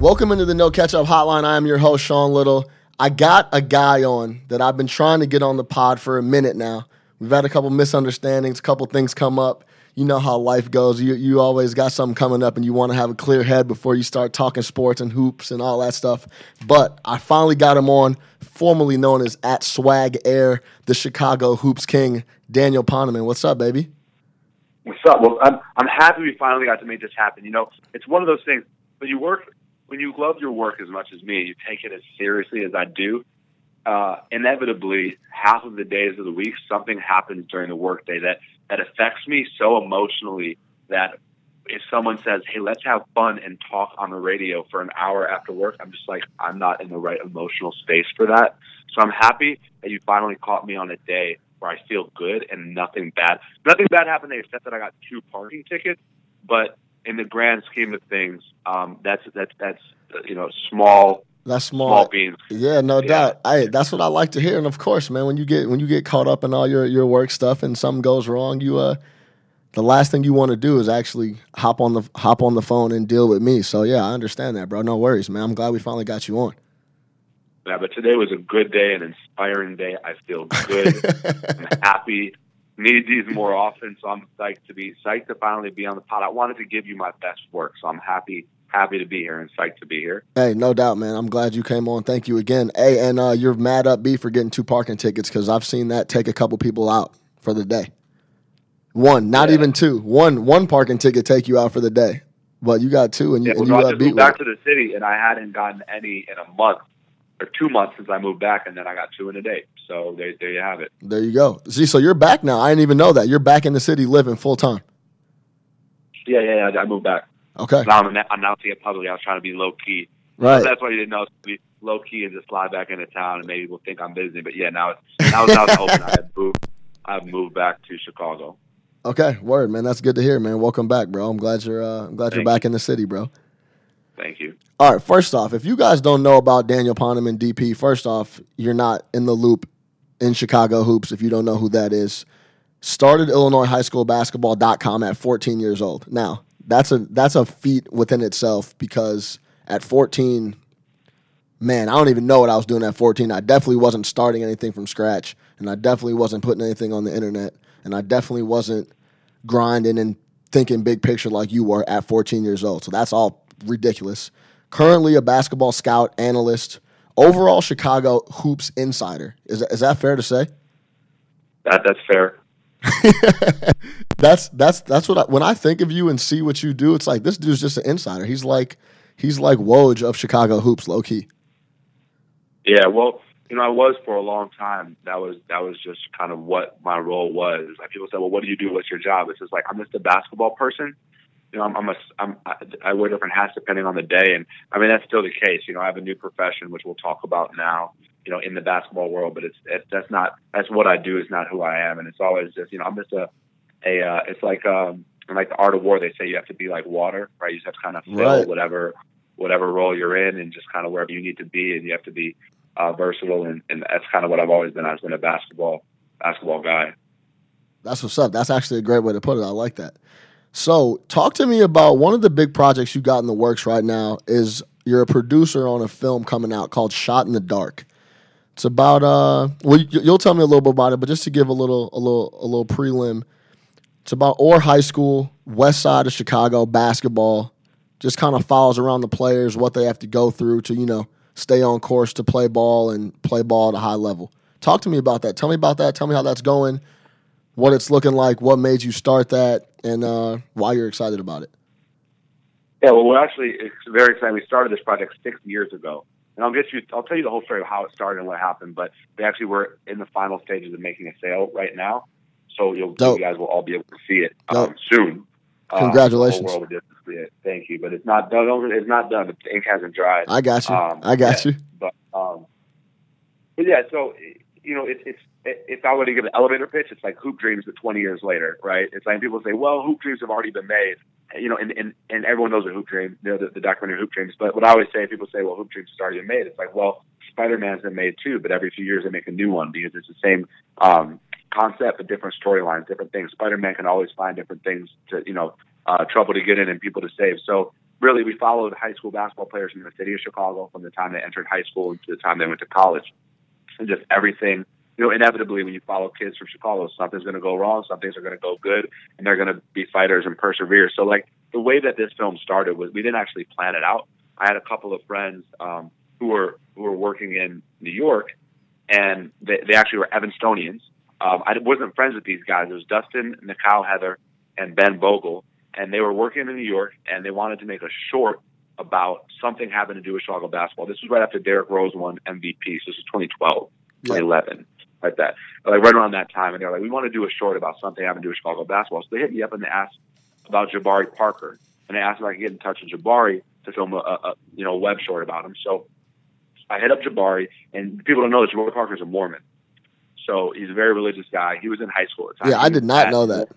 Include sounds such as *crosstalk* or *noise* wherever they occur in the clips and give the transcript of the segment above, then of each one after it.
Welcome into the No Catch Up Hotline. I am your host, Sean Little. I got a guy on that I've been trying to get on the pod for a minute now. We've had a couple misunderstandings, a couple things come up. You know how life goes. You you always got something coming up and you want to have a clear head before you start talking sports and hoops and all that stuff. But I finally got him on, formerly known as at Swag Air, the Chicago Hoops King, Daniel Poneman. What's up, baby? What's up? Well, I'm I'm happy we finally got to make this happen. You know, it's one of those things when you work when you love your work as much as me, you take it as seriously as I do. Uh, inevitably, half of the days of the week, something happens during the workday that that affects me so emotionally that if someone says, "Hey, let's have fun and talk on the radio for an hour after work," I'm just like, I'm not in the right emotional space for that. So I'm happy that you finally caught me on a day where I feel good and nothing bad. Nothing bad happened except that I got two parking tickets, but in the grand scheme of things, um, that's that's that's you know small. That's small. Small beans. Yeah, no yeah. doubt. I that's what I like to hear. And of course, man, when you get when you get caught up in all your your work stuff and something goes wrong, you uh the last thing you want to do is actually hop on the hop on the phone and deal with me. So yeah, I understand that, bro. No worries, man. I'm glad we finally got you on. Yeah, but today was a good day, an inspiring day. I feel good. *laughs* I'm happy need these more often. So I'm psyched to be psyched to finally be on the pod. I wanted to give you my best work, so I'm happy happy to be here and psyched to be here. Hey, no doubt, man. I'm glad you came on. Thank you again. Hey, and uh, you're mad up B for getting two parking tickets because I've seen that take a couple people out for the day. One, not yeah. even two. One one parking ticket take you out for the day, but you got two, and you, yeah, well, and you no, got I just moved back to the city, and I hadn't gotten any in a month or two months since I moved back, and then I got two in a day. So there, there you have it. There you go. See, so you're back now. I didn't even know that. You're back in the city living full time. Yeah, yeah, yeah. I moved back. Okay. Now I'm announcing it publicly. I was trying to be low key. Right. So that's why you didn't know. Be low key and just slide back into town, and maybe we'll think I'm busy. But yeah, now it's now it's out open. I have moved. I've moved back to Chicago. Okay, word, man. That's good to hear, man. Welcome back, bro. I'm glad you're. Uh, I'm glad Thank you're back you. in the city, bro. Thank you. All right, first off, if you guys don't know about Daniel Poneman DP, first off, you're not in the loop in Chicago hoops if you don't know who that is. Started Illinois high school basketball.com at 14 years old. Now, that's a that's a feat within itself because at 14 man, I don't even know what I was doing at 14. I definitely wasn't starting anything from scratch and I definitely wasn't putting anything on the internet and I definitely wasn't grinding and thinking big picture like you were at 14 years old. So that's all ridiculous currently a basketball scout, analyst, overall Chicago hoops insider. Is that, is that fair to say? That that's fair. *laughs* that's that's that's what I, when I think of you and see what you do, it's like this dude's just an insider. He's like he's like Woj of Chicago hoops, low key. Yeah, well, you know, I was for a long time. That was that was just kind of what my role was. Like people said, well, what do you do? What's your job? It's just like I'm just a basketball person you know, I'm, I'm a, I'm, I wear different hats depending on the day, and I mean that's still the case. You know, I have a new profession, which we'll talk about now. You know, in the basketball world, but it's, it's that's not that's what I do is not who I am, and it's always just you know I'm just a a uh, it's like um like the art of war. They say you have to be like water, right? You just have to kind of fill right. whatever whatever role you're in, and just kind of wherever you need to be, and you have to be uh, versatile, and, and that's kind of what I've always been. I've been a basketball basketball guy. That's what's up. That's actually a great way to put it. I like that. So, talk to me about one of the big projects you got in the works right now. Is you're a producer on a film coming out called Shot in the Dark. It's about uh, well, you'll tell me a little bit about it, but just to give a little, a little, a little prelim. It's about Orr High School, west side of Chicago basketball. Just kind of follows around the players, what they have to go through to you know stay on course to play ball and play ball at a high level. Talk to me about that. Tell me about that. Tell me how that's going what it's looking like, what made you start that, and uh, why you're excited about it. Yeah, well, we're actually it's very excited. We started this project six years ago, and I'll get you. I'll tell you the whole story of how it started and what happened. But we actually were in the final stages of making a sale right now, so you'll you guys will all be able to see it um, soon. Uh, Congratulations! Um, it. Thank you, but it's not done. It's not done. The ink hasn't dried. I got you. Um, I got you. But um, but yeah, so you know, it, it's if I were to give an elevator pitch, it's like Hoop Dreams, but 20 years later, right? It's like people say, well, Hoop Dreams have already been made, you know, and, and, and everyone knows a Hoop Dream, you know, the, the documentary Hoop Dreams. But what I always say, people say, well, Hoop Dreams has already been made. It's like, well, Spider Man's been made too, but every few years they make a new one because it's the same um, concept, but different storylines, different things. Spider Man can always find different things to, you know, uh, trouble to get in and people to save. So really we followed high school basketball players in the city of Chicago from the time they entered high school to the time they went to college, and just everything. You know, inevitably, when you follow kids from Chicago, something's going to go wrong, some things are going to go good, and they're going to be fighters and persevere. So, like the way that this film started was we didn't actually plan it out. I had a couple of friends um, who were who were working in New York, and they, they actually were Evanstonians. Um, I wasn't friends with these guys. It was Dustin, Nakao Haider, and Ben Bogle, and they were working in New York, and they wanted to make a short about something having to do with Chicago basketball. This was right after Derrick Rose won MVP. So this is 2012, 2011, like that, like right around that time. And they're like, we want to do a short about something having to do with Chicago basketball. So they hit me up and they asked about Jabari Parker, and they asked if I could get in touch with Jabari to film a, a you know web short about him. So I hit up Jabari, and people don't know that Jabari Parker is a Mormon. So he's a very religious guy. He was in high school at the time. Yeah, I did not know that.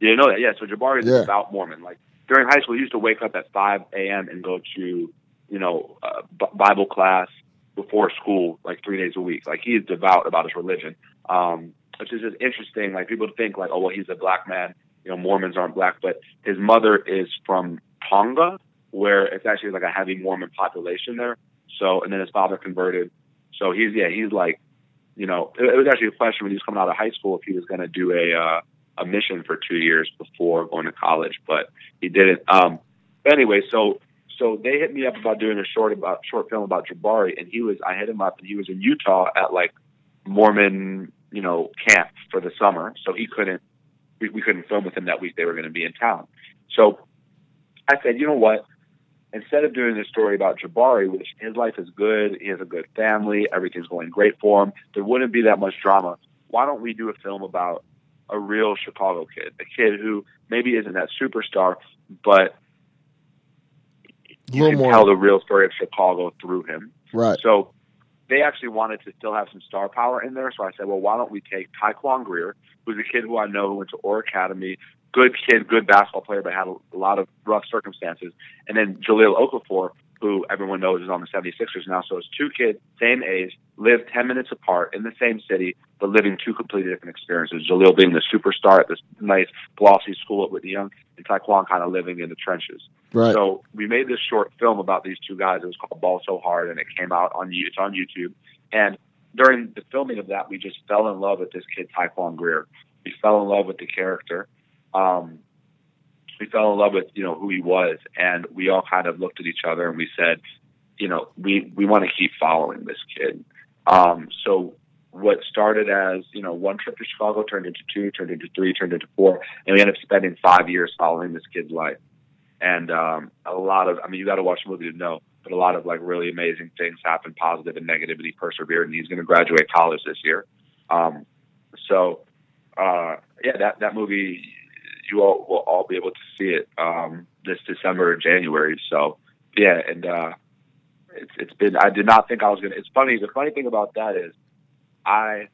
You didn't know that? Yeah. So Jabari is Yeah. a devout Mormon. Like during high school, he used to wake up at 5 a.m. and go to, you know, uh, B- Bible class before school, like three days a week. Like he is devout about his religion, um, which is just interesting. Like people think like, oh, well, he's a black man. You know, Mormons aren't black, but his mother is from Tonga, where it's actually like a heavy Mormon population there. So, and then his father converted. So he's yeah, he's like, you know, it, it was actually a question when he was coming out of high school if he was going to do a uh, a mission for two years before going to college, but he didn't. Um, but anyway, so so they hit me up about doing a short about short film about Jabari, and he was I hit him up, and he was in Utah at like Mormon, you know, camp for the summer, so he couldn't. We, we couldn't film with him that week. They were going to be in town, so I said, you know what? Instead of doing this story about Jabari, which his life is good, he has a good family, everything's going great for him, there wouldn't be that much drama. Why don't we do a film about a real Chicago kid, a kid who maybe isn't that superstar, but you little can more, tell the real story of Chicago through him. right? So they actually wanted to still have some star power in there. So I said, well, why don't we take Tyquone Greer, who's a kid who I know who went to Orr Academy, good kid, good basketball player, but had a, a lot of rough circumstances, and then Jahlil Okafor, who everyone knows is on the 76ers now. So it's two kids, same age, live 10 minutes apart in the same city, but living two completely different experiences. Jahlil being the superstar at this nice, glossy school at Whitney Young, and Tyquone kind of living in the trenches. Right. So we made this short film about these two guys. It was called Ball So Hard, and it came out on it's on YouTube. And during the filming of that, we just fell in love with this kid Tyquone Greer. We fell in love with the character. Um, we fell in love with you know who he was, and we all kind of looked at each other and we said, you know, we we want to keep following this kid. Um, so what started as you know one trip to Chicago turned into two, turned into three, turned into four, and we ended up spending five years following this kid's life. And um, a lot of, I mean, you got to watch the movie to know, but a lot of like really amazing things happened, positive and negative, and he persevered, and he's going to graduate college this year. Um, so, uh, yeah, that that movie, you all will all be able to see it um, this December or January. So, yeah, and uh, it's it's been. I did not think I was gonna. It's funny. The funny thing about that is, I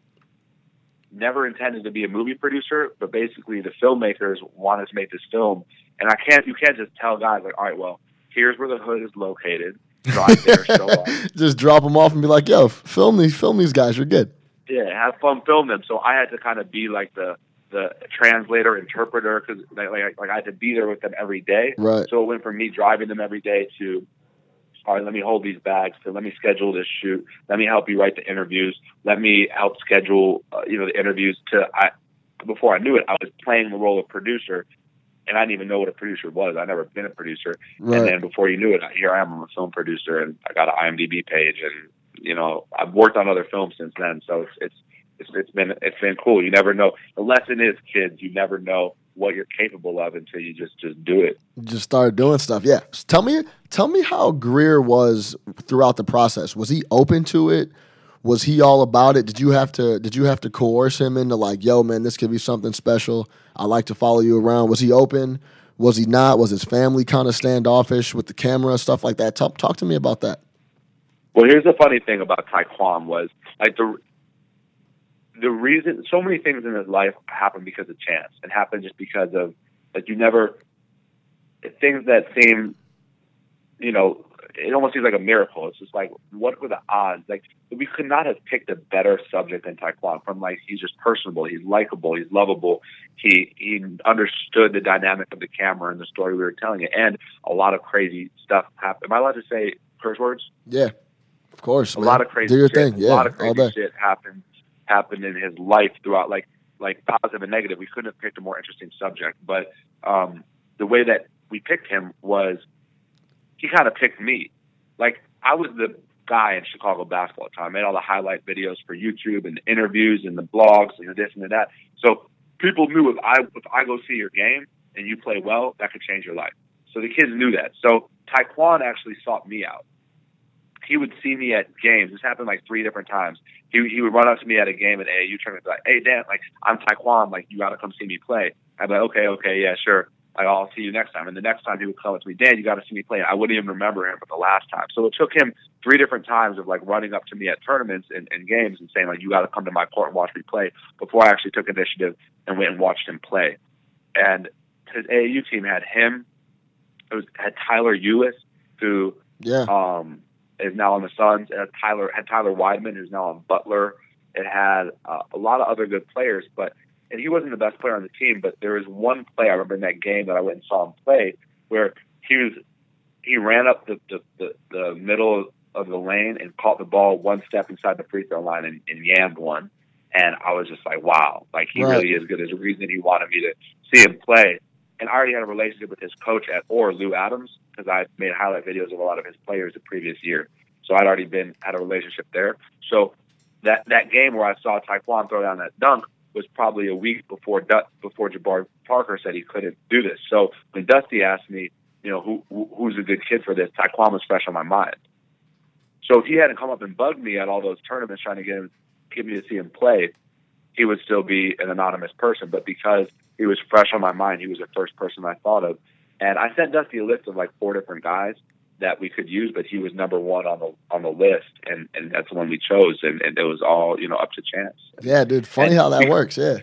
never intended to be a movie producer, but basically the filmmakers wanted to make this film, and I can't. You can't just tell guys like, all right, well, here's where the hood is located. Drive there, show *laughs* up. Just drop them off and be like, "Yo, film these, film these guys. You're good." Yeah, have fun, film them. So I had to kind of be like the the translator, interpreter, because like, like like I had to be there with them every day. Right. So it went from me driving them every day to, all right, let me hold these bags. To let me schedule this shoot. Let me help you write the interviews. Let me help schedule, uh, you know, the interviews. To I, before I knew it, I was playing the role of producer, and I didn't even know what a producer was. I never been a producer. right. And then before you knew it, here I am. I'm a film producer, and I got an IMDb page, and you know, I've worked on other films since then. So it's it's it's, it's been it's been cool. You never know. The lesson is, kids, you never know what you're capable of until you just just do it. just start doing stuff. Yeah. Tell me, tell me how Greer was throughout the process. Was he open to it? Was he all about it? Did you have to did you have to coerce him into like, yo, man, this could be something special. I like to follow you around. Was he open? Was he not? Was his family kind of standoffish with the camera, stuff like that? Talk, talk to me about that. Well, here's the funny thing about Tyquone was like the the reason so many things in his life happen because of chance and happen just because of like you never things that seem you know it almost seems like a miracle. It's just like, what were the odds? Like, we could not have picked a better subject than Tyquone. From like, he's just personable, he's likable, he's lovable. He he understood the dynamic of the camera and the story we were telling it, and a lot of crazy stuff happened. Am I allowed to say curse words? Yeah, of course. A man. lot of crazy Do your shit. thing. Yeah, a lot of crazy shit happened happened in his life throughout, like like positive and negative. We couldn't have picked a more interesting subject, but um, the way that we picked him was he kind of picked me. Like I was the guy in Chicago basketball at the time. I made all the highlight videos for YouTube and the interviews and the blogs and this and that. So people knew if I if I go see your game and you play well, that could change your life. So the kids knew that. So Tyquone actually sought me out. He would see me at games. This happened like three different times. He he would run up to me at a game at AAU tournament, like, "Hey Dan, like I'm Tyquone, like you got to come see me play." I'd be like, "Okay, okay, yeah, sure." Like, I'll see you next time. And the next time he would come up to me, Dan, you got to see me play. I wouldn't even remember him, but the last time. So it took him three different times of like running up to me at tournaments and, and games and saying like, you got to come to my court and watch me play before I actually took initiative and went and watched him play. And his AAU team had him. It was had Tyler Ulis, who Yeah, um, is now on the Suns. It had Tyler had Tyler Wideman, who's now on Butler. It had uh, a lot of other good players, but and he wasn't the best player on the team. But there was one play I remember in that game that I went and saw him play where he was he ran up the the, the, the middle of the lane and caught the ball one step inside the free throw line and, and yammed one. And I was just like, wow, like he Right. really is good. There's a reason he wanted me to see him play. And I already had a relationship with his coach at Orr, Lou Adams, because I made highlight videos of a lot of his players the previous year. So I'd already been had a relationship there. So that that game where I saw Tyquone throw down that dunk was probably a week before before Jabari Parker said he couldn't do this. So when Dusty asked me, you know, who, who who's a good kid for this, Tyquone was fresh on my mind. So if he hadn't come up and bugged me at all those tournaments trying to get him get me to see him play, he would still be an anonymous person. But because he was fresh on my mind, he was the first person I thought of. And I sent Dusty a list of like four different guys that we could use, but he was number one on the on the list, and and that's the one we chose, and, and it was all you know up to chance. yeah, dude. Funny And how that we- works. Yeah,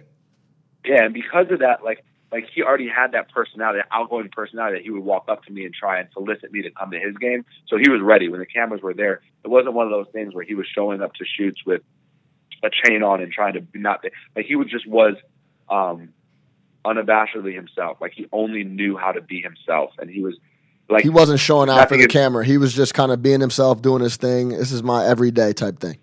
Yeah, and because of that, like like he already had that personality, that outgoing personality that he would walk up to me and try and solicit me to come to his game. So he was ready when the cameras were there. It wasn't one of those things where he was showing up to shoots with a chain on and trying to not like he was just was um unabashedly himself. Like he only knew how to be himself and he was like he wasn't showing out for the camera. He was just kind of being himself, doing his thing. This is my everyday type thing.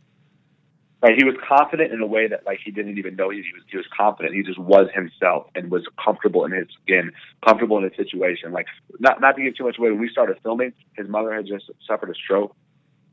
Right, he was confident in a way that like he didn't even know he was. He was confident. He just was himself and was comfortable in his skin, comfortable in his situation. Like not not to give too much away. When we started filming, his mother had just suffered a stroke.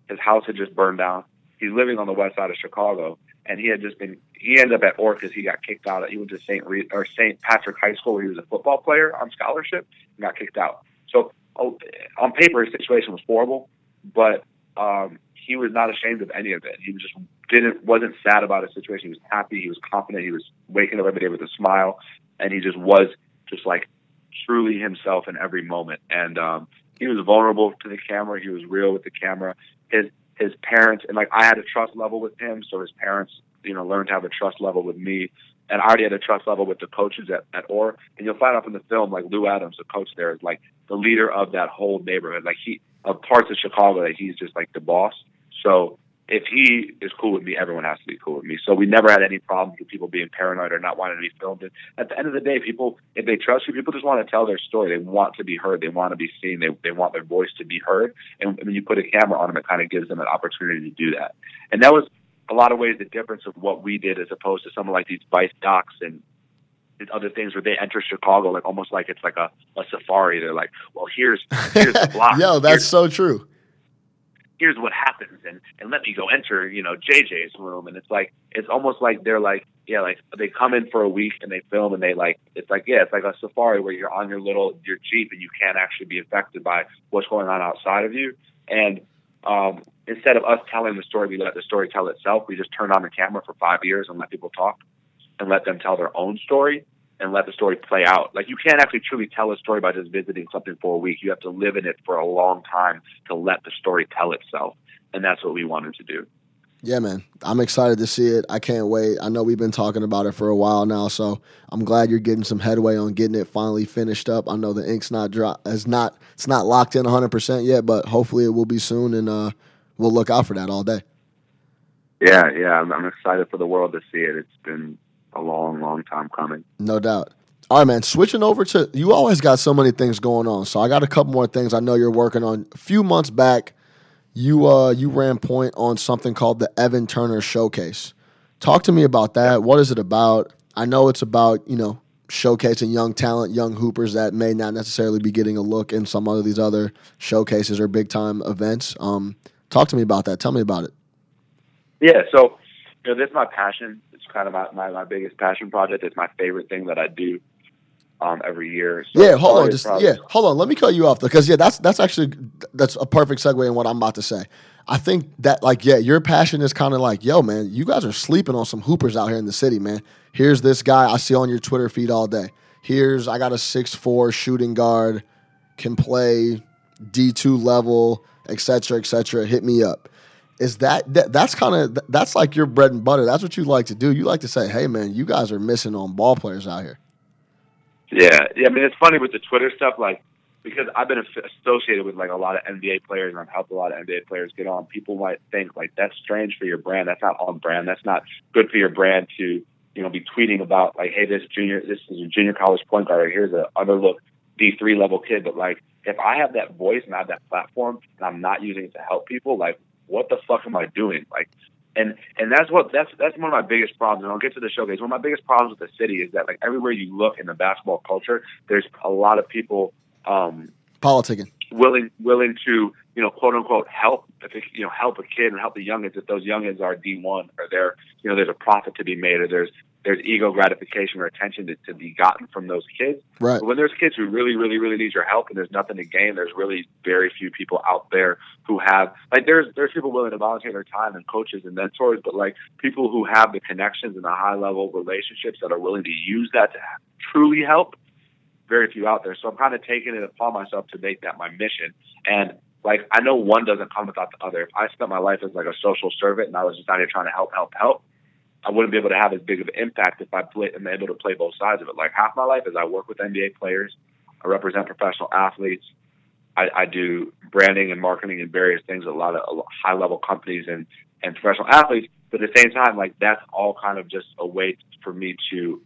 His house had just burned down. He's living on the west side of Chicago, and he had just been. He ended up at Orr because he got kicked out. He went to Saint Re- or Saint Patrick High School where he was a football player on scholarship and got kicked out. So oh, on paper, his situation was horrible, but um, he was not ashamed of any of it. He just didn't wasn't sad about his situation. He was happy. He was confident. He was waking up every day with a smile, and he just was just like truly himself in every moment. And um, he was vulnerable to the camera. He was real with the camera. His his parents and like I had a trust level with him, so his parents you know learned to have a trust level with me. And I already had a trust level with the coaches at, at Orr. And you'll find out in the film, like Lou Adams, the coach there, is like the leader of that whole neighborhood. Like he of parts of Chicago that he's just like the boss. So if he is cool with me, everyone has to be cool with me. So we never had any problems with people being paranoid or not wanting to be filmed. And at the end of the day, people, if they trust you, people just want to tell their story. They want to be heard. They want to be seen. They, they want their voice to be heard. And when you put a camera on them, it kind of gives them an opportunity to do that. And that was a lot of ways the difference of what we did as opposed to someone like these Vice docs and other things where they enter Chicago like almost like it's like a, a safari. They're like, well, here's here's the *laughs* block. Yo, that's Here's- so true. Here's what happens and and let me go enter you know JJ's room. And it's like it's almost like they're like yeah like they come in for a week and they film and they like it's like yeah it's like a safari where you're on your little your jeep and you can't actually be affected by what's going on outside of you. And um instead of us telling the story we let the story tell itself. We just turn on the camera for five years and let people talk and let them tell their own story and let the story play out. Like you can't actually truly tell a story by just visiting something for a week. You have to live in it for a long time to let the story tell itself. And that's what we wanted to do. Yeah, man. I'm excited to see it. I can't wait. I know we've been talking about it for a while now, so I'm glad you're getting some headway on getting it finally finished up. I know the ink's not dry, is not it's not locked in 100% yet, but hopefully it will be soon and uh, we'll look out for that all day. Yeah, yeah, I'm, I'm excited for the world to see it. It's been a long, long time coming. No doubt. All right, man. Switching over to you always got so many things going on. So I got a couple more things I know you're working on. A few months back, you uh you ran point on something called the Evan Turner Showcase. Talk to me about that. What is it about? I know it's about, you know, showcasing young talent, young hoopers that may not necessarily be getting a look in some of these other showcases or big time events. Um, talk to me about that. Tell me about it. Yeah, so you know, this is my passion. It's kind of my, my, my biggest passion project. It's my favorite thing that I do um, every year. So yeah, hold on, just yeah, hold on. Let me cut you off because yeah, that's that's actually that's a perfect segue in what I'm about to say. I think that like yeah, your passion is kind of like yo man, you guys are sleeping on some hoopers out here in the city, man. Here's this guy I see on your Twitter feed all day. Here's I got a six four shooting guard, can play D two level, etc. etc. Hit me up. Is that, that that's kind of that's like your bread and butter? That's what you like to do. You like to say, "Hey, man, you guys are missing on ball players out here." Yeah, yeah. I mean, it's funny with the Twitter stuff, like because I've been associated with like a lot of NBA players, and I've helped a lot of NBA players get on. People might think like that's strange for your brand. That's not on brand. That's not good for your brand to you know be tweeting about like, hey, this junior, this is a junior college point guard. Here's a underlook D three level kid. But like, if I have that voice and I have that platform, and I'm not using it to help people, like, what the fuck am I doing? Like, and and that's what that's that's one of my biggest problems. And I'll get to the showcase. One of my biggest problems with the city is that like everywhere you look in the basketball culture, there's a lot of people um, politicking willing willing to you know quote unquote help if it, you know help a kid and help the youngins if those youngins are D one or there you know there's a profit to be made or there's there's ego gratification or attention to, to be gotten from those kids. Right. But when there's kids who really, really, really need your help and there's nothing to gain, there's really very few people out there who have like there's there's people willing to volunteer their time and coaches and mentors, but like people who have the connections and the high level relationships that are willing to use that to truly help, very few out there. So I'm kind of taking it upon myself to make that my mission. And like I know one doesn't come without the other. If I spent my life as like a social servant and I was just out here trying to help, help, help, I wouldn't be able to have as big of an impact if I play, am able to play both sides of it. Like half my life is I work with NBA players, I represent professional athletes, I, I do branding and marketing and various things a lot of high level companies and and professional athletes. But at the same time, like that's all kind of just a way for me to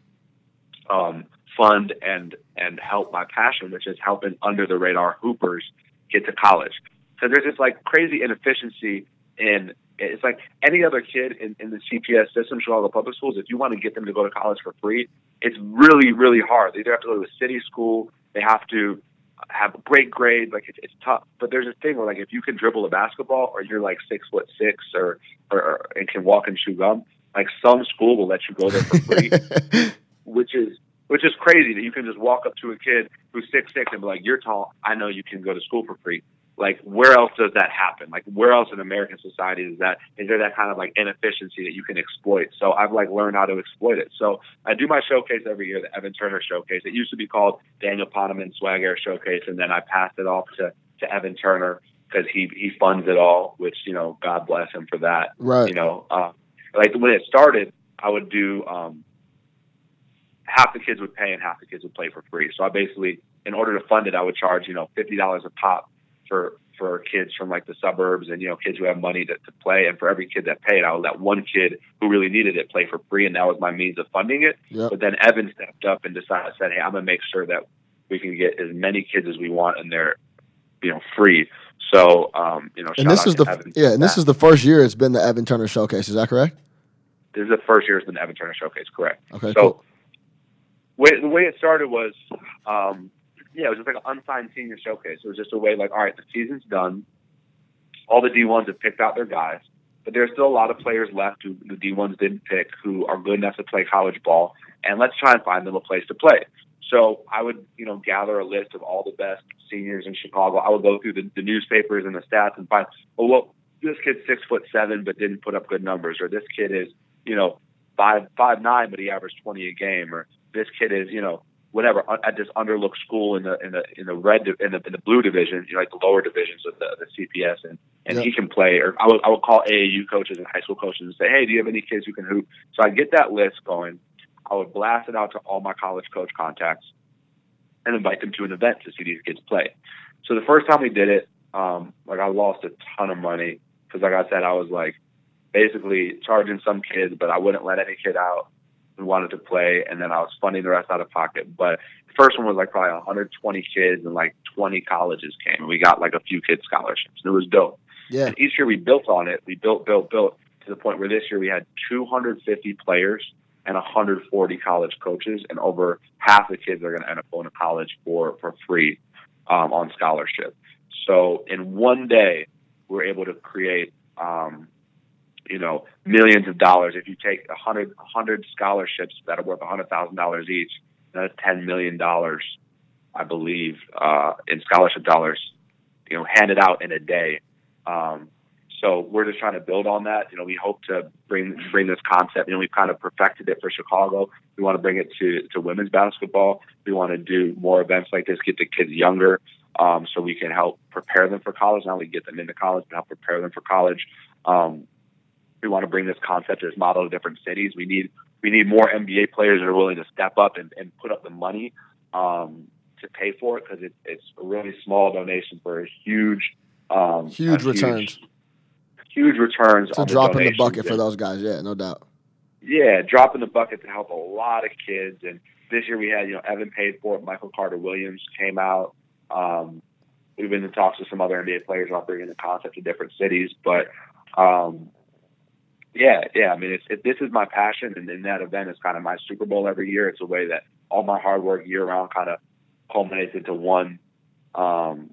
um, fund and and help my passion, which is helping under the radar hoopers get to college. So there's this like crazy inefficiency in it's like any other kid in, in the CPS system, Chicago Public Schools. If you want to get them to go to college for free, it's really, really hard. They either have to go to a city school, they have to have a great grade. Like it's, it's tough. But there's a thing where like if you can dribble a basketball, or you're like six foot six, or or, or and can walk and chew gum, like some school will let you go there for free, *laughs* which is which is crazy that you can just walk up to a kid who's six six and be like, "You're tall. I know you can go to school for free." Like where else does that happen? Like where else in American society is that is there that kind of like inefficiency that you can exploit? So I've like learned how to exploit it. So I do my showcase every year, the Evan Turner showcase. It used to be called Daniel Poneman Swag Air Showcase, and then I passed it off to to Evan Turner because he he funds it all, which you know God bless him for that. Right. You know, uh, like when it started, I would do um, half the kids would pay and half the kids would play for free. So I basically, in order to fund it, I would charge you know fifty dollars a pop for for kids from like the suburbs and you know kids who have money to, to play. And for every kid that paid i would let one kid who really needed it play for free and that was my means of funding it. Yep. but then evan stepped up and decided said hey i'm going to make sure that we can get as many kids as we want and they're you know free. So um you know and this is the evan yeah and this is the first year it's been the evan turner showcase is that correct? This is the first year it's been the evan turner showcase correct. Okay so cool. way, the way it started was um yeah, it was just like an unsigned senior showcase. It was just a way like, all right, the season's done. All the D1s have picked out their guys, but there's still a lot of players left who the D1s didn't pick who are good enough to play college ball, and let's try and find them a place to play. So I would, you know, gather a list of all the best seniors in Chicago. I would go through the, the newspapers and the stats and find, oh, well, this kid's six foot seven but didn't put up good numbers, or this kid is, you know, five five nine but he averaged twenty a game, or this kid is, you know, whatever at this underlooked school in the in the in the red in the in the blue division, you know, like the lower divisions of the the CPS, and and Yep. he can play. Or I would I would call AAU coaches and high school coaches and say, hey, do you have any kids who can hoop? So I get that list going. I would blast it out to all my college coach contacts and invite them to an event to see these kids play. So the first time we did it, um, like I lost a ton of money because, like I said, I was like basically charging some kids, but I wouldn't let any kid out wanted to play, and then I was funding the rest out of pocket. But the first one was like probably 120 kids, and like 20 colleges came, and we got like a few kids scholarships. And it was dope. Yeah. And each year we built on it. We built, built, built to the point where this year we had 250 players and 140 college coaches, and over half the kids are going to end up going to college for for free um, on scholarship. So in one day, we're able to create, um, you know, millions of dollars. If you take a 100, a 100 scholarships that are worth a $100,000 each, that's $10 million, I believe, uh, in scholarship dollars, you know, handed out in a day. Um, so we're just trying to build on that. You know, we hope to bring bring this concept. You know, we've kind of perfected it for Chicago. We want to bring it to to women's basketball. We want to do more events like this, get the kids younger, um, so we can help prepare them for college. Not only get them into college, but help prepare them for college. Um, we want to bring this concept, to this model to different cities. We need we need more NBA players that are willing to step up and, and put up the money um, to pay for it because it, it's a really small donation for a huge, um, Huge a returns. huge returns. It's a on drop in the bucket for those guys. Yeah, no doubt. yeah, drop in the bucket to help a lot of kids. And this year we had, you know, Evan paid for it. Michael Carter Williams came out. Um, we've been in talks with some other NBA players about bringing the concept to different cities. But um, yeah, yeah, I mean, it's, it, this is my passion, and, and that event is kind of my Super Bowl every year. It's a way that all my hard work year round kind of culminates into one, um,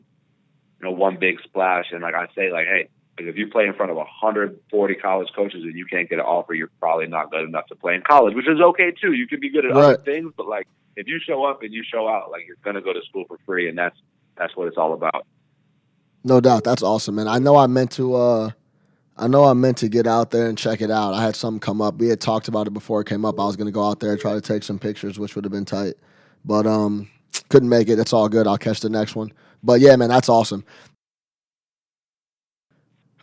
you know, one big splash. And like I say, like, hey, if you play in front of 140 college coaches and you can't get an offer, you're probably not good enough to play in college, which is okay too. You can be good at other things, but like if you show up and you show out, like you're gonna go to school for free, and that's that's what it's all about. No doubt. That's awesome, man. I know I meant to uh I know I meant to get out there and check it out. I had something come up. We had talked about it before it came up. I was gonna go out there and try to take some pictures, which would have been tight. But um couldn't make it. It's all good. I'll catch the next one. But yeah, man, that's awesome.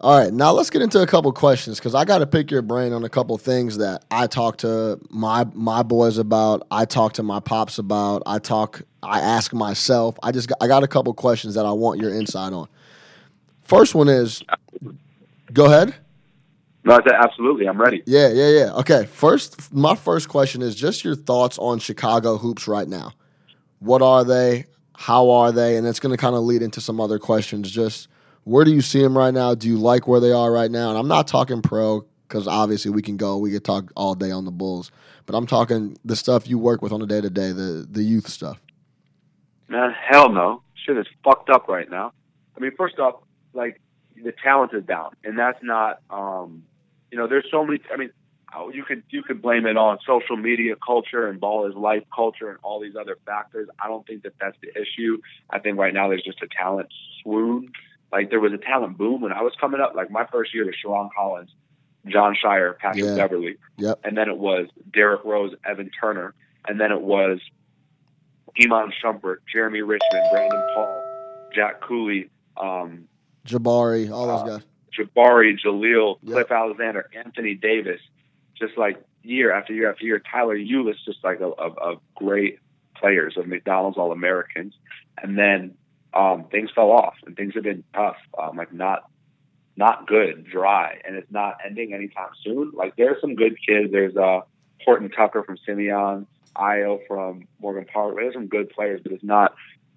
All right, now let's get into a couple questions because I got to pick your brain on a couple things that I talk to my my boys about. I talk to my pops about. I talk. I ask myself. I just got, I got a couple questions that I want your insight on. First one is, go ahead. No, I said absolutely. I'm ready. Yeah, yeah, yeah. Okay. First, my first question is just your thoughts on Chicago hoops right now. What are they? How are they? And it's going to kind of lead into some other questions. Just where do you see them right now? Do you like where they are right now? And I'm not talking pro because obviously we can go, we could talk all day on the Bulls, but I'm talking the stuff you work with on a day to day, the the youth stuff. Man, hell no. Shit is fucked up right now. I mean, first off, like the talent is down, and that's not. um You know, there's so many. I mean, oh, you could you could blame it on social media culture and ball is life culture and all these other factors. I don't think that that's the issue. I think right now there's just a talent swoon. Like there was a talent boom when I was coming up. Like my first year was Sherron Collins, Jon Scheyer, Patrick Yeah. Beverley, Yep. and then it was Derrick Rose, Evan Turner, and then it was Iman Shumpert, Jeremy Richmond, Brandon Paul, Jack Cooley, um, Jabari, all those Uh, guys. Jabari, Jahlil, Yeah. Cliff Alexander, Anthony Davis, just like year after year after year. Tyler Ulis, just like a, of of great players of McDonald's All Americans, and then um, things fell off and things have been tough, um, like not not good, dry, and it's not ending anytime soon. Like there's some good kids. There's uh, Horton Tucker from Simeon, Ayo from Morgan Park. There's some good players, but it's not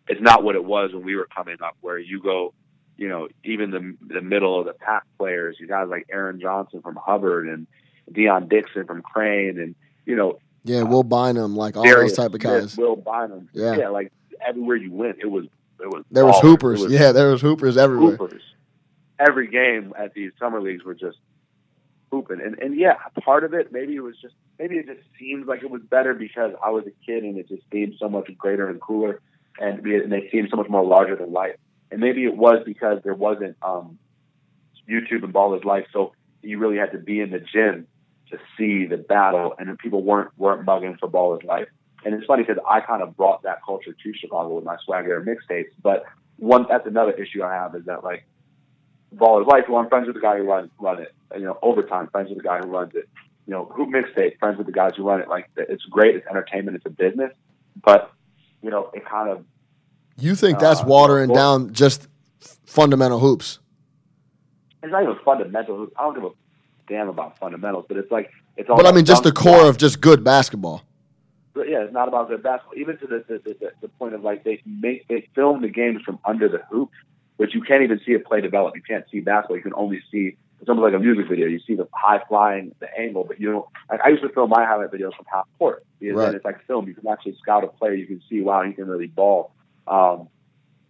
it's not what it was when we were coming up, where you go you know, even the the middle of the pack players, you guys like Aaron Johnson from Hubbard and Deion Dixon from Crane, and you know, Yeah, Will Bynum, like all Darius those type of guys. Will Bynum, Yeah. like everywhere you went, it was it was There was ballers. hoopers. Was yeah, there was hoopers everywhere. hoopers. Every game at these summer leagues were just hooping, and and yeah, part of it maybe it was just maybe it just seemed like it was better because I was a kid and it just seemed so much greater and cooler, and, and they seemed so much more larger than life. And maybe it was because there wasn't um, YouTube and Ball is Life, so you really had to be in the gym to see the battle, and then people weren't weren't bugging for Ball is Life. And it's funny because I kind of brought that culture to Chicago with my swagger mixtapes. But one that's another issue I have is that like ball is life. Well, I'm friends with the guy who runs run it. You know, overtime friends with the guy who runs it. You know, hoop mixtape friends with the guys who run it. Like it's great. It's entertainment. It's a business. But you know, it kind of You think that's Uh, watering well- down just fundamental hoops? it's not even fundamental. I don't give a damn about fundamentals, but it's like it's all. But I mean, just the core of just good basketball. But yeah, it's not about good basketball. Even to the the, the, the, point of like they make they film the games from under the hoop, which you can't even see a play develop. You can't see basketball. You can only see it's almost like a music video. You see the high flying, the angle, but you don't. Like I used to film my highlight videos from half court because Right. then it's like film. You can actually scout a player. You can see wow, he can really ball. Um,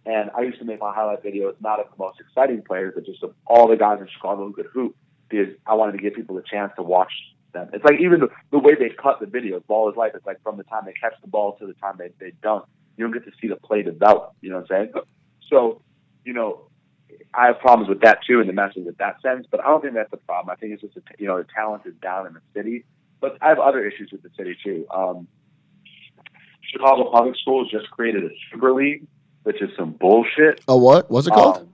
and I used to make my highlight videos not of the most exciting players, but just of all the guys in Chicago who could hoop because I wanted to give people a chance to watch them. It's like even the, the way they cut the videos, ball is life. It's like from the time they catch the ball to the time they, they dunk. You don't get to see the play develop. You know what I'm saying? So, you know, I have problems with that too in the message in that sense, but I don't think that's the problem. I think it's just, a, you know, the talent is down in the city. But I have other issues with the city too. Um, Chicago Public Schools just created a super league, which is some bullshit. A what? What's it called? Um,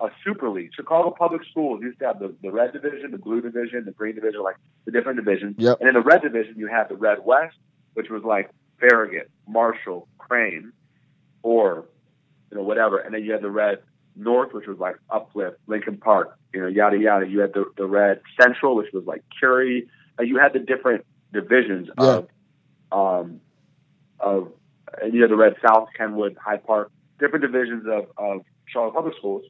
a super league. Chicago Public Schools used to have the, the red division, the blue division, the green division, like the different divisions. Yep. And in the red division, you had the Red West, which was like Farragut, Marshall, Crane, or you know whatever. And then you had the Red North, which was like Uplift, Lincoln Park, you know, yada yada. You had the the Red Central, which was like Curie. Like you had the different divisions Yeah. of um of you had the Red South, Kenwood, Hyde Park, different divisions of of Charlotte Public Schools.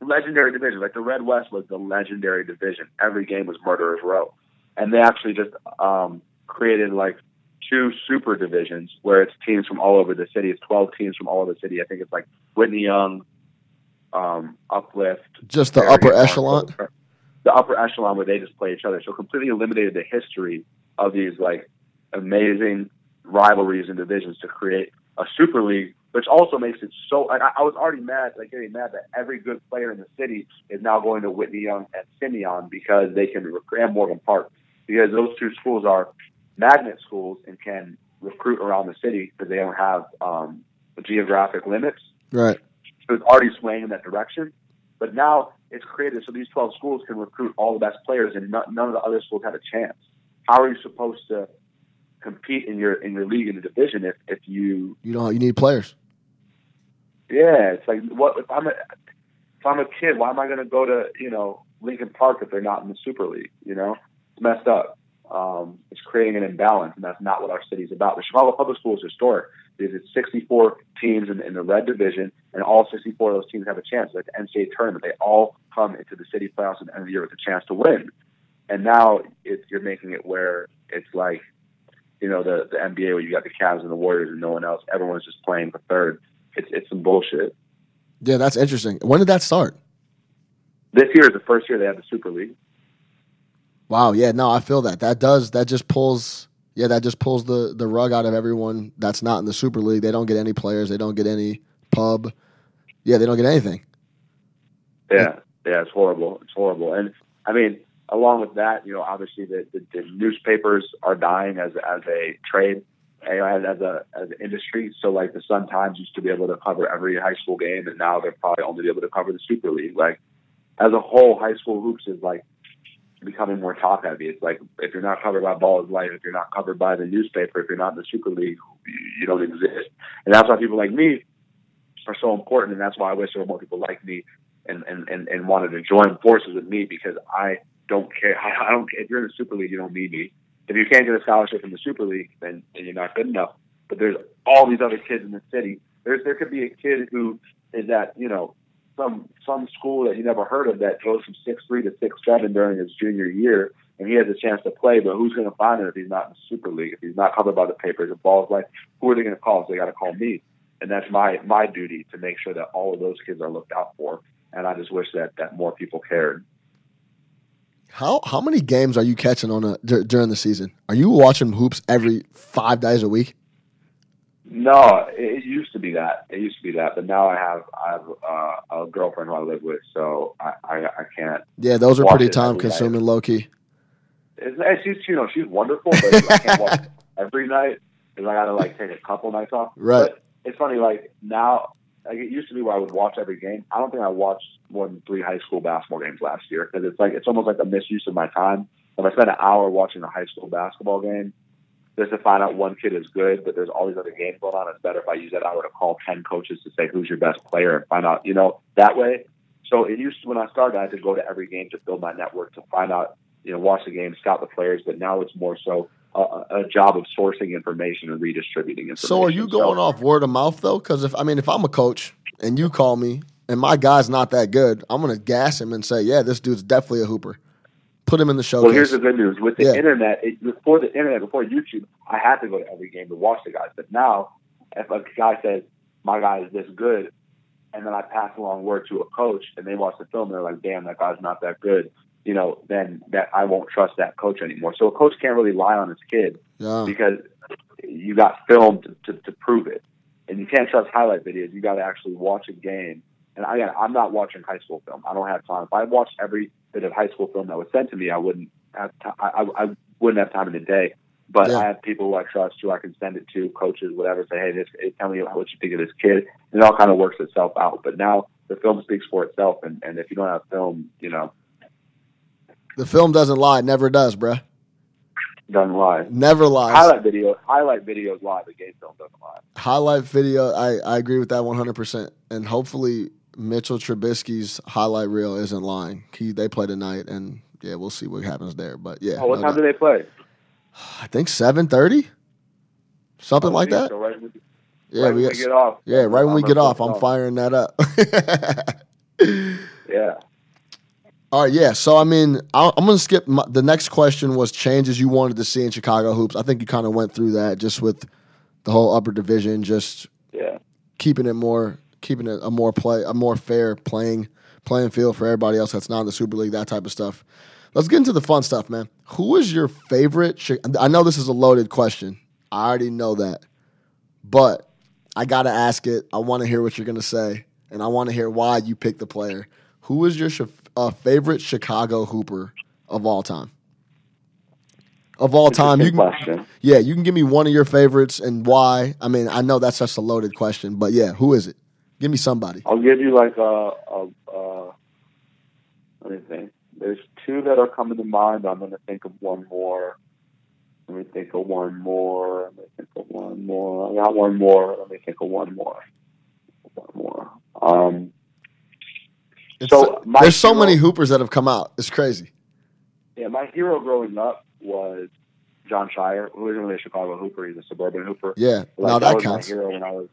Legendary division, like the Red West was the legendary division. Every game was Murderers Row, and they actually just um, created like two super divisions where it's teams from all over the city. It's twelve teams from all over the city. I think it's like Whitney Young, um, Uplift, Just the upper echelon. the upper echelon where they just play each other. So completely eliminated the history of these like amazing rivalries and divisions to create a super league, which also makes it so. Like, I, I was already mad, like getting mad that every good player in the city is now going to Whitney Young and Simeon because they can recruit and Morgan Park because those two schools are magnet schools and can recruit around the city because they don't have um, geographic limits. Right. So it's already swaying in that direction. But now it's created so these 12 schools can recruit all the best players, and none, none of the other schools have a chance. How are you supposed to compete in your in your league in the division if, if you You know, you need players. yeah it's like what if I'm a if I'm a kid why am I going to go to you know Lincoln Park if they're not in the Super League you know? It's messed up. Um, it's creating an imbalance and that's not what our city's about. The Chicago Public Schools is historic because it's 64 teams in, in the red division and all 64 of those teams have a chance like the NCAA tournament. They all come into the city playoffs at the end of the year with a chance to win. And now it's you're making it where it's like you know the the NBA where you got the Cavs and the Warriors and no one else. Everyone's just playing for third. It's it's some bullshit. Yeah, that's interesting. When did that start? This year is the first year they had the Super League. Wow. Yeah. No, I feel that. That does. That just pulls. Yeah, that just pulls the the rug out of everyone that's not in the Super League. They don't get any players. They don't get any pub. Yeah, they don't get anything. Yeah, yeah, it's horrible. It's horrible. And I mean, along with that, you know, obviously the, the, the newspapers are dying as as a trade, you know, as, a as an industry. So like the Sun Times used to be able to cover every high school game, and now they're probably only able to cover the Super League. Like as a whole, high school hoops is like becoming more top heavy. It's like if you're not covered by Ball is Life, if you're not covered by the newspaper, if you're not in the Super League, you, you don't exist. And that's why people like me are so important, and that's why I wish there were more people like me and and and, and wanted to join forces with me because I don't care. I, don't. If you're in the Super League, you don't need me. If you can't get a scholarship in the Super League, then, then you're not good enough. But there's all these other kids in the city. There's there could be a kid who is at you know some some school that you never heard of that goes from six three to six seven during his junior year, and he has a chance to play. But who's going to find him if he's not in the Super League? If he's not covered by the papers, if balls like who are they going to call? So they got to call me, and that's my my duty to make sure that all of those kids are looked out for. And I just wish that that more people cared. How how many games are you catching on a during the season? Are you watching hoops every five days a week? No, it, used to be that. It used to be that, but now I have I have uh, a girlfriend who I live with, so I I, I can't. Yeah, those are pretty time night. consuming, low key. It's, it's, she's you know she's wonderful, but I can't watch *laughs* every night. Because I got to like take a couple nights off. Right. But it's funny, like now, like it used to be where I would watch every game. I don't think I watched more than three high school basketball games last year because it's like it's almost like a misuse of my time. If I spend an hour watching a high school basketball game, just to find out one kid is good, but there's all these other games going on. It's better if I use that hour to call ten coaches to say who's your best player and find out, you know, that way. So it used to when I started, I had to go to every game to build my network to find out, you know, watch the game, scout the players. But now it's more so a, a job of sourcing information and redistributing information. So are you going off word of mouth though? Because if I mean, if I'm a coach and you call me and my guy's not that good, I'm gonna gas him and say, yeah, this dude's definitely a hooper. Put him in the show. Well, here's the good news: with the Yeah. internet, it, before the internet, before YouTube, I had to go to every game to watch the guys. But now, if a guy says my guy is this good, and then I pass along word to a coach, and they watch the film, and they're like, "Damn, that guy's not that good," you know, then that I won't trust that coach anymore. So a coach can't really lie on his kid Yeah. because you got filmed to, to, to prove it, and you can't trust highlight videos. You got to actually watch a game. And again, I'm not watching high school film. I don't have time. If I watched every bit of high school film that was sent to me, I wouldn't have. I wouldn't have time in the day. But Yeah. I have people who I trust who I can send it to, coaches, whatever. Say, hey, this, hey, tell me what you think of this kid, and it all kind of works itself out. But now the film speaks for itself, and, and if you don't have film, you know, The film doesn't lie. Never does, bruh. doesn't lie. Never lies. Highlight video, highlight videos lie, but game film doesn't lie. highlight video. I, I agree with that 100%. And hopefully Mitchell Trubisky's highlight reel isn't lying. He they play tonight, and yeah, we'll see what happens there. But yeah, Oh, what no time doubt. do they play? I think 7:30, something oh, like that. So right, when- Yeah, right we got, we get off. yeah, right when we I'm get gonna off, I'm firing that up. *laughs* Yeah. All right, yeah. So I mean, I'll, I'm gonna skip. My, the next question was changes you wanted to see in Chicago hoops. I think you kind of went through that just with the whole upper division, just Yeah. keeping it more, keeping it a more play, a more fair playing playing field for everybody else that's not in the Super League, that type of stuff. Let's get into the fun stuff, man. Who is your favorite? Chi- I know this is a loaded question. I already know that, but I gotta ask it. I want to hear what you're gonna say, and I want to hear why you picked the player. Who is your uh, favorite Chicago Hooper of all time? Of all time, you can, question. yeah, you can give me one of your favorites and why. I mean, I know that's just a loaded question, but yeah, who is it? Give me somebody. I'll give you like a, a, a let me think. There's two that are coming to mind. I'm going to think of one more. Let me think of one more. Let me think of one more. I got one more. Let me think of one more. One more. Um, It's- So, my there's so hero- many Hoopers that have come out. It's crazy. yeah, my hero growing up was Jon Scheyer, who isn't really a Chicago Hooper. He's a suburban Hooper. Yeah, Like, no, that that was counts. my hero when I was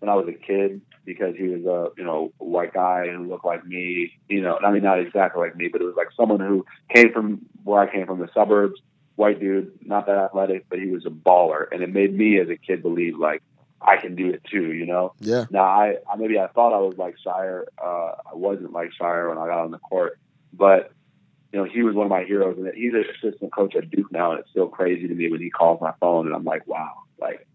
when I was a kid because he was a you know white guy who looked like me. You know, I mean not exactly like me, but it was like someone who came from where I came from, the suburbs. White dude, not that athletic, but he was a baller, and it made me as a kid believe like I can do it too. You know. Yeah, Now I, I maybe I thought I was like Scheyer. Uh, I wasn't like Scheyer when I got on the court, but you know he was one of my heroes, and he's an assistant coach at Duke now, and it's still crazy to me when he calls my phone, and I'm like, wow, like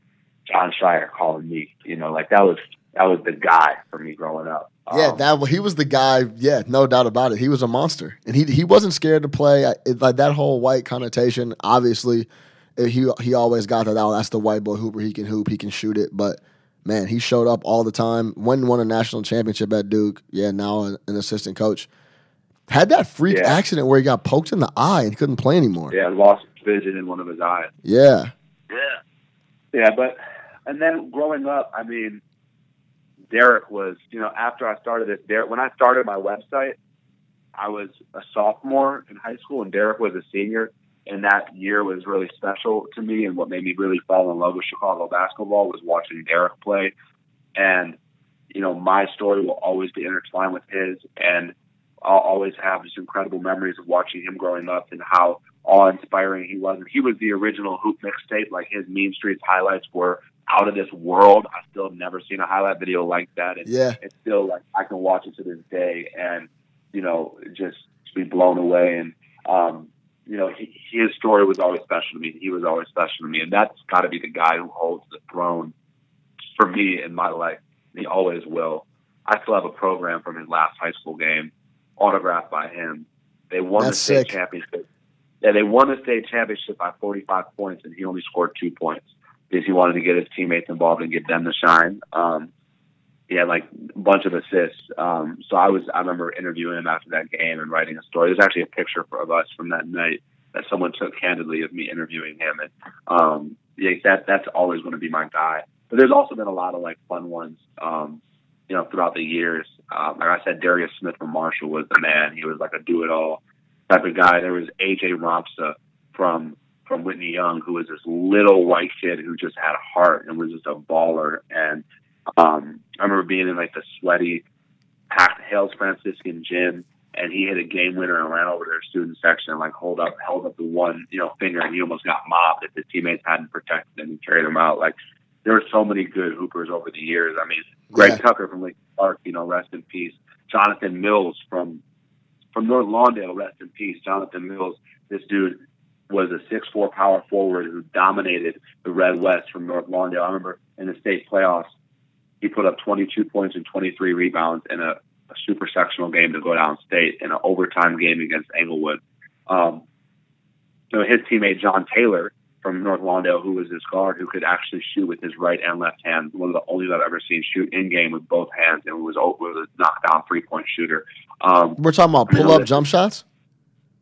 Jon Scheyer calling me. You know, like that was that was the guy for me growing up. yeah. Um, That he was the guy. Yeah, no doubt about it. He was a monster, and he he wasn't scared to play. I- It, like that whole white connotation. Obviously, he he always got that. Oh, that's the white boy Hooper. He can hoop. He can shoot it. But man, he showed up all the time. Won won a national championship at Duke. Yeah, now an, an assistant coach. Had that freak Yeah. accident where he got poked in the eye and couldn't play anymore. yeah, lost vision in one of his eyes. Yeah. Yeah. Yeah, but and then growing up, I mean, Derrick was, you know, after I started it, Derrick when I started my website, I was a sophomore in high school and Derrick was a senior. And that year was really special to me. And what made me really fall in love with Chicago basketball was watching Derrick play. And, you know, my story will always be intertwined with his. And I'll always have just incredible memories of watching him growing up and how awe inspiring he was. And he was the original hoop mixtape. Like his Mean Streets highlights were out of this world. I still have never seen a highlight video like that. And Yeah. it's still like I can watch it to this day and, you know, just be blown away. And, um, you know, he, his story was always special to me. He was always special to me. And that's got to be the guy who holds the throne for me in my life. He always will. I still have a program from his last high school game autographed by him. They won That's the state sick. championship. Yeah, they won the state championship by 45 points, and he only scored two points because he wanted to get his teammates involved and get them to shine. Um, he had like a bunch of assists. Um, so I was I remember interviewing him after that game and writing a story. There's actually a picture of us from that night that someone took candidly of me interviewing him, and um, yeah, that that's always going to be my guy. But there's also been a lot of like fun ones, um, you know, throughout the years. Um, like I said, Darius Smith from Marshall was the man. He was like a do-it-all type of guy. There was AJ Rompza from from Whitney Young, who was this little white kid who just had a heart and was just a baller. And um, I remember being in like the sweaty, packed Hales Franciscan gym, and he hit a game winner and ran over to their student section and like hold up, held up the one you know finger, and he almost got mobbed if his teammates hadn't protected him and carried him out. Like there were so many good hoopers over the years. I mean, Greg Yeah. Tucker from Lake Park, you know, rest in peace. Jonathan Mills from from North Lawndale, rest in peace. Jonathan Mills, this dude was a six four power forward who dominated the Red West from North Lawndale. I remember in the state playoffs, he put up 22 points and 23 rebounds in a, a super sectional game to go down state in an overtime game against Englewood. Um, so his teammate John Taylor from North Lawndale, who was his guard, who could actually shoot with his right and left hand, one of the only I've ever seen shoot in game with both hands, and was, was a knockdown three point shooter. Um, We're talking about pull up jump shots.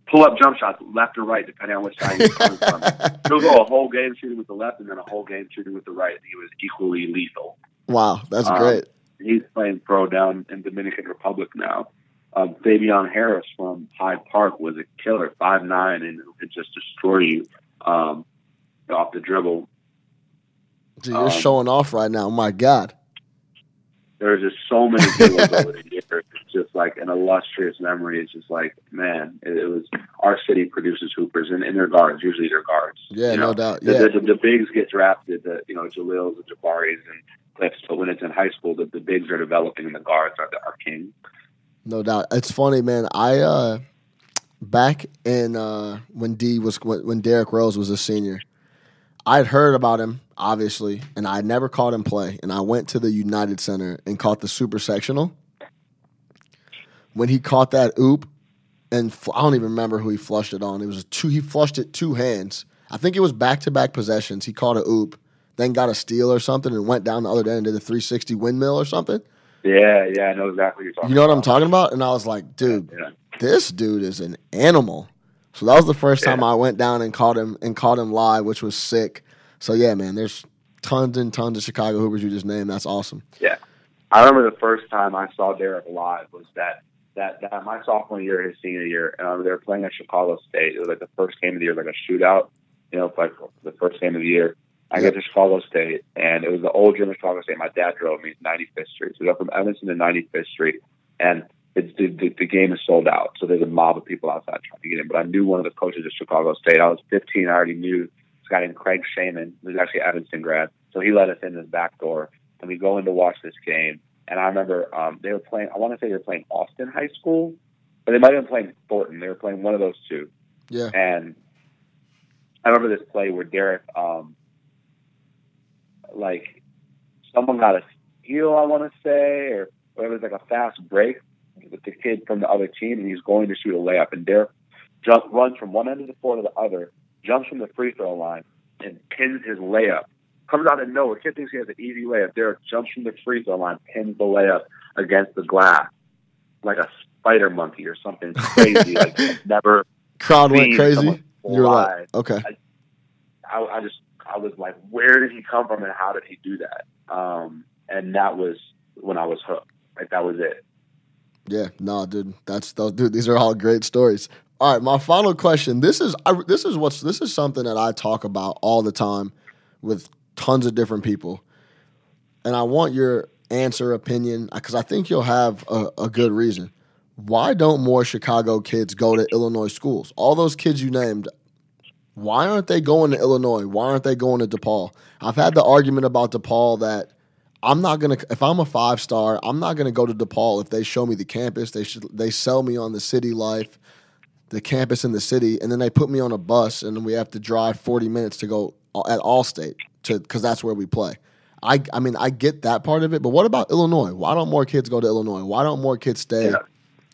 pull up jump shots left or right, depending on which side you're coming from. *laughs* He'll go a whole game shooting with the left and then a whole game shooting with the right. He was equally lethal. Wow, that's Um, great. He's playing pro down in Dominican Republic now. Um, Fabian Harris from Hyde Park was a killer, five nine, and who could just destroy you um, off the dribble. Dude, you're um, showing off right now. My God. There's just so many good ones over the *laughs* years. Just like an illustrious memory. It's just like, man, it, it was our city produces hoopers and in their guards, usually their guards. Yeah, you no know? doubt. The, Yeah. the, the bigs get drafted, the you know Jahlils and Jabaris and Cliffs, but when it's in high school, the, the bigs are developing and the guards are the are king. No doubt. It's funny, man. I uh back in uh when D was when, when Derrick Rose was a senior, I'd heard about him, obviously, and I never caught him play. And I went to the United Center and caught the super sectional. When he caught that oop, and I don't even remember who he flushed it on. It was a two. He flushed it two hands. I think it was back to back possessions. He caught a oop, then got a steal or something, and went down the other end and did a 360 windmill or something. Yeah, yeah, I know exactly what you're talking. You know what I'm talking about? And I was like, dude, Yeah. this dude is an animal. So that was the first time I went down and caught him and caught him live, which was sick. So yeah, man, there's tons and tons of Chicago Hoopers you just named. That's awesome. Yeah, I remember the first time I saw Derrick live was that that, that my sophomore year, his senior year, and um, they were playing at Chicago State. It was like the first game of the year, like a shootout. You know, like the first game of the year. I Yep. get to Chicago State, and it was the old gym in Chicago State. My dad drove me to 95th Street. So we go from Evanston to 95th Street, and it's the, the, the game is sold out. So there's a mob of people outside trying to get in. But I knew one of the coaches at Chicago State. I was 15. I already knew this guy named Craig Shaman, who's actually Evanston grad. So he let us in his back door, and we go in to watch this game. And I remember um, they were playing. I want to say they were playing Austin High School, but they might have been playing Thornton. They were playing one of those two. Yeah. And I remember this play where Derrick, um, like, someone got a steal, I want to say, or, or it was like a fast break with the kid from the other team, and he's going to shoot a layup. And Derrick jump, runs from one end of the floor to the other, jumps from the free throw line, and pins his layup. Comes out of nowhere. Kid thinks he has an easy layup. Derrick jumps from the free throw line, pins the layup against the glass like a spider monkey or something *laughs* crazy. like never Crowd went crazy. You were fly. like, okay. I, I just I was like, where did he come from and how did he do that? Um, and that was when I was hooked. Like that was it. Yeah, no, dude, that's those, dude. These are all great stories. All right, my final question. This is I, this is what's this is something that I talk about all the time with tons of different people, and I want your answer, opinion, because I think you'll have a, a good reason. Why don't more Chicago kids go to Illinois schools? All those kids you named, why aren't they going to Illinois? Why aren't they going to DePaul? I've had the argument about DePaul that I'm not gonna if I'm a five star, I'm not gonna go to DePaul if they show me the campus. They should they sell me on the city life, the campus in the city, and then they put me on a bus and we have to drive 40 minutes to go at Allstate to because that's where we play. I I mean I get that part of it, but what about Illinois? Why don't more kids go to Illinois? Why don't more kids stay Yeah.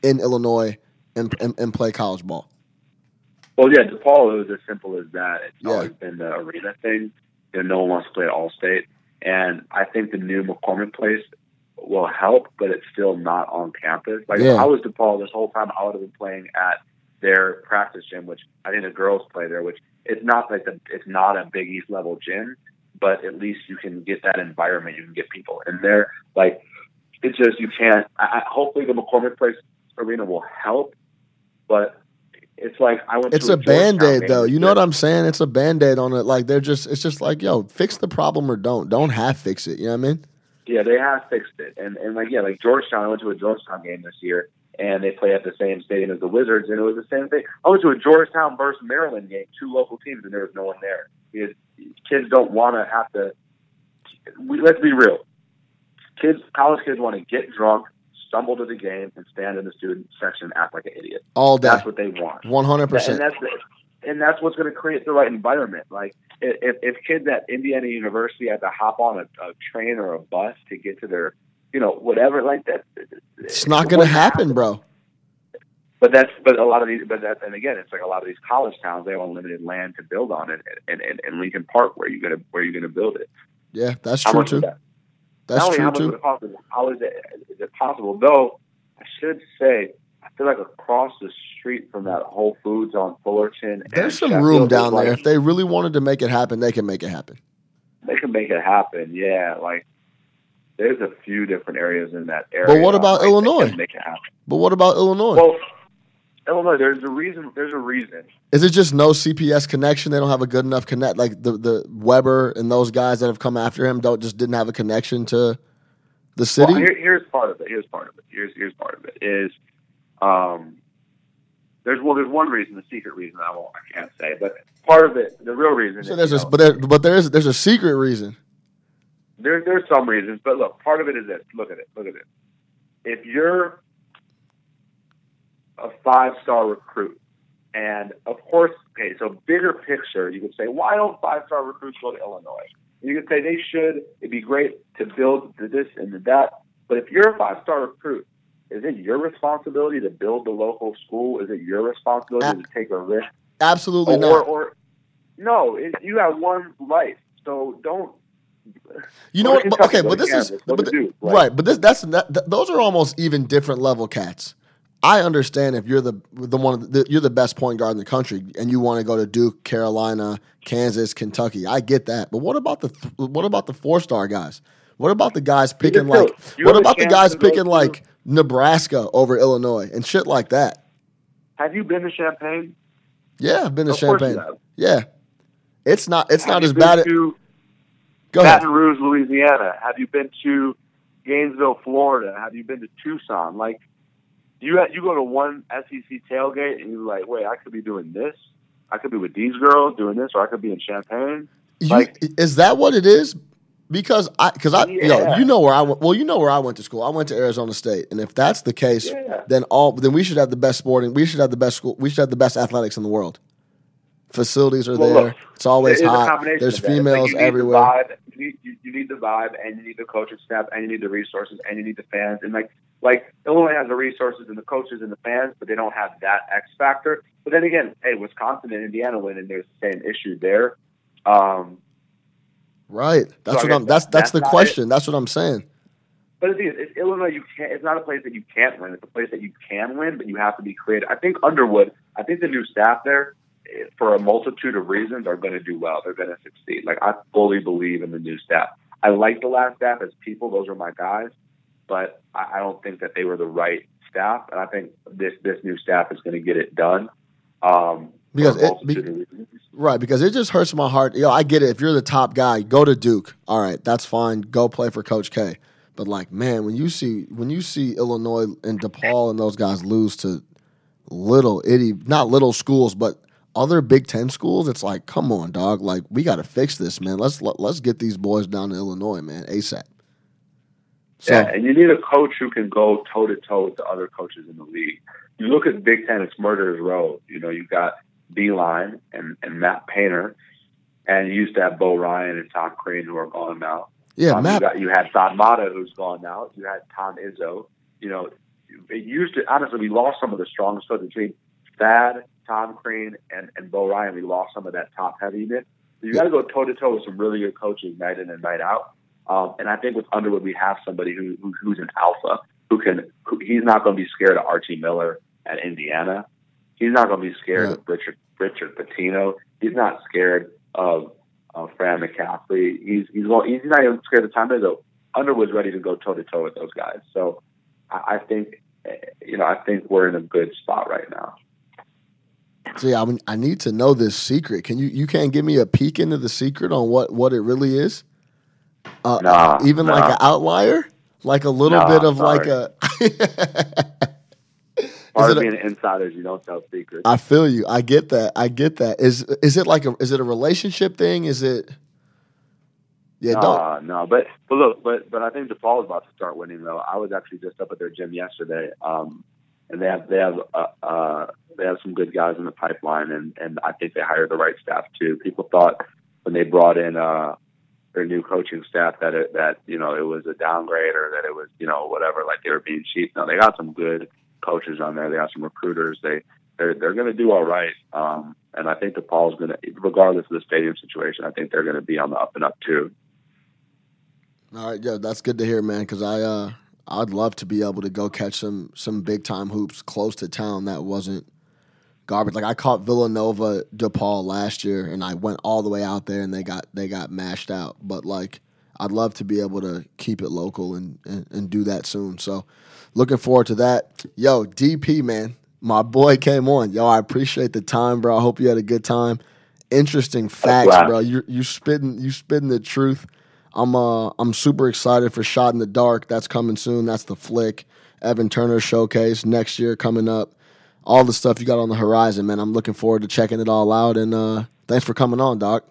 in Illinois and, and and play college ball? Well, yeah, DePaul it was as simple as that. It's Yeah. always been the arena thing. you know, no one wants to play at Allstate. And I think the new McCormick place will help, but it's still not on campus. Like Yeah. if I was DePaul this whole time, I would have been playing at their practice gym, which I think the girls play there, which it's not like the, it's not a Big East level gym, but at least you can get that environment. You can get people in there. Like it's just you can't. I, I, hopefully the McCormick Place Arena will help, but it's like I went. It's to a band aid though. You know what I'm saying? It's a band aid on it. Like they're just it's just like, yo, fix the problem or don't. Don't half fix it. You know what I mean? Yeah, they have fixed it, and and like yeah, like Georgetown. I went to a Georgetown game this year, and they play at the same stadium as the Wizards, and it was the same thing. I went to a Georgetown versus Maryland game, two local teams, and there was no one there. Because kids don't want to have to. We, let's be real. Kids, college kids, want to get drunk, stumble to the game, and stand in the student section and act like an idiot. All day. That's what they want. One hundred and percent. that's and that's what's going to create the right environment. Like if if kids at Indiana University had to hop on a, a train or a bus to get to their, you know, whatever like that, It's not gonna wouldn't happen, bro. But that's but a lot of these, but that and again, it's like a lot of these college towns they have unlimited land to build on it, and and, and Lincoln Park where you gonna where you gonna build it. Yeah, that's How true too. that? That's Not true how much is too. how is it is it possible? Though I should say, I feel like across the street from that Whole Foods on Fullerton, and There's some Sheffield, room down like- there. If they really wanted to make it happen, they can make it happen. they can make it happen. Yeah, like there's a few different areas in that area. But what about Illinois? Make it happen. But what about Illinois? Well, Illinois, there's a reason. There's a reason. Is it just no CPS connection? They don't have a good enough connect. Like the the Weber and those guys that have come after him don't just didn't have a connection to the city. Well, here, here's part of it. Here's part of it. Here's here's part of it is, um, there's well, there's one reason, the secret reason I won't, I can't say, but part of it, the real reason. so is, there's a know, but there, but there is there's a secret reason. There, there's some reasons, but look, part of it is this. Look at it. Look at it. If you're a five star recruit, and of course, okay, so bigger picture, you could say, why don't five star recruits go to Illinois? You could say they should. It'd be great to build the this and the that. But if you're a five star recruit, is it your responsibility to build the local school? Is it your responsibility to take a risk? Absolutely or, not. or no, it, you have one life, so don't You know what? But, okay, but this is but the- right. But this that's that, th- those are almost even different level cats. I understand if you're the the one the, you're the best point guard in the country and you want to go to Duke, Carolina, Kansas, Kentucky. I get that. But what about the th- what about the four star guys? What about the guys picking like what about the guys picking like Nebraska over Illinois and shit like that? Have you been to Champaign? Yeah, I've been to Of Champaign. Yeah. It's not it's Have not as bad. to Go ahead. Baton Rouge, Louisiana? Have you been to Gainesville, Florida? Have you been to Tucson? Like you you go to one SEC tailgate and you're like, wait, I could be doing this. I could be with these girls doing this, or I could be in Champaign. You- Like- is that what it is? Because I, because I, yo, Yeah. you know where I went. Well, you know where I went to school. I went to Arizona State, and if that's the case, Yeah. then all then we should have the best sporting. We should have the best school. We should have the best athletics in the world. Facilities are Well, there. look, it's always It hot. There's of that. It's like females the everywhere. vibe, you, need, you, you need the vibe, and you need the coaching staff, and you need the resources, and you need the fans. And like, like Illinois has the resources and the coaches and the fans, but they don't have that X factor. But then again, hey, Wisconsin and Indiana win, and there's the same issue there. Um, Right. That's So what I'm. That's that's that's the question. That's what I'm saying. but the thing is, it's Illinois. You can't. It's not a place that you can't win. It's a place that you can win, but you have to be creative. I think Underwood. I think the new staff there, for a multitude of reasons, are going to do well. They're going to succeed. Like I fully believe in the new staff. I like the last staff as people; those are my guys. But I, I don't think that they were the right staff, and I think this this new staff is going to get it done. Um, Because it- be- Right, because it just hurts my heart. Yo, I get it. If you're the top guy, go to Duke. All right, that's fine. Go play for Coach K. But like, man, when you see when you see Illinois and DePaul and those guys lose to little itty, not little schools, but other Big Ten schools, it's like, come on, dog. Like, we got to fix this, man. Let's let, let's get these boys down to Illinois, man, asap. So yeah, and you need a coach who can go toe to toe with the other coaches in the league. You look at Big Ten; it's murderers row. You know, you've got Beilein and, and Matt Painter, and you used to have Bo Ryan and Tom Crean who are gone now. yeah, Um, Matt. You, got, you had Don Matta who's gone now. You had Tom Izzo. You know, it used to honestly we lost some of the strongest between Thad, Tom Crean, and and Bo Ryan. We lost some of that top heaviness. You got to go toe to toe with some really good coaches night in and night out. Um, and I think with Underwood, we have somebody who, who who's an alpha who can. Who, he's not going to be scared of Archie Miller at Indiana. He's not going to be scared Yeah. of Richard Richard Pitino. He's not scared of uh, Fran McCaffery. He's he's going, he's not even scared of Tom Izzo. Underwood's ready to go toe to toe with those guys. So I, I think eh, you know I think we're in a good spot right now. See, I mean, I need to know this secret. Can you you can't give me a peek into the secret on what what it really is? Uh, Nah, even nah. like an outlier, like a little Nah, bit of like a. *laughs* Part of being insiders, you don't tell secrets. I feel you. I get that. I get that. Is is it like a is it a relationship thing? Is it? Yeah, don't. Uh, no, but but look, but but I think DePaul is about to start winning though. I was actually just up at their gym yesterday, um, and they have they have uh, uh, they have some good guys in the pipeline, and and I think they hired the right staff too. People thought when they brought in uh, their new coaching staff that it, that you know it was a downgrade or that it was you know whatever like they were being cheap. No, they got some good coaches on there. They got some recruiters. They they're they're going to do all right. Um, and I think the DePaul's going to, regardless of the stadium situation, I think they're going to be on the up and up too. All right, yeah, that's good to hear, man. Because I uh, I'd love to be able to go catch some some big time hoops close to town that wasn't garbage. Like I caught Villanova DePaul last year, and I went all the way out there, and they got they got mashed out. But like, I'd love to be able to keep it local and and, and do that soon. So, looking forward to that. Yo, DP man, my boy came on. Yo, I appreciate the time, bro. I hope you had a good time. Interesting facts, bro. You you spitting you spitting the truth. I'm uh I'm super excited for Shot in the Dark. That's coming soon. That's the flick. Evan Turner showcase next year coming up. All the stuff you got on the horizon, man. I'm looking forward to checking it all out. And uh thanks for coming on, Doc.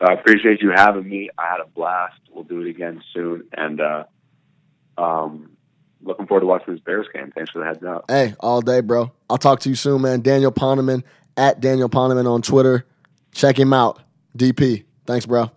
I appreciate you having me. I had a blast. We'll do it again soon. And uh, um, looking forward to watching this Bears game. Thanks for the heads up. Hey, all day, bro. I'll talk to you soon, man. Daniel Poneman at Daniel Poneman on Twitter. Check him out. DP. Thanks, bro.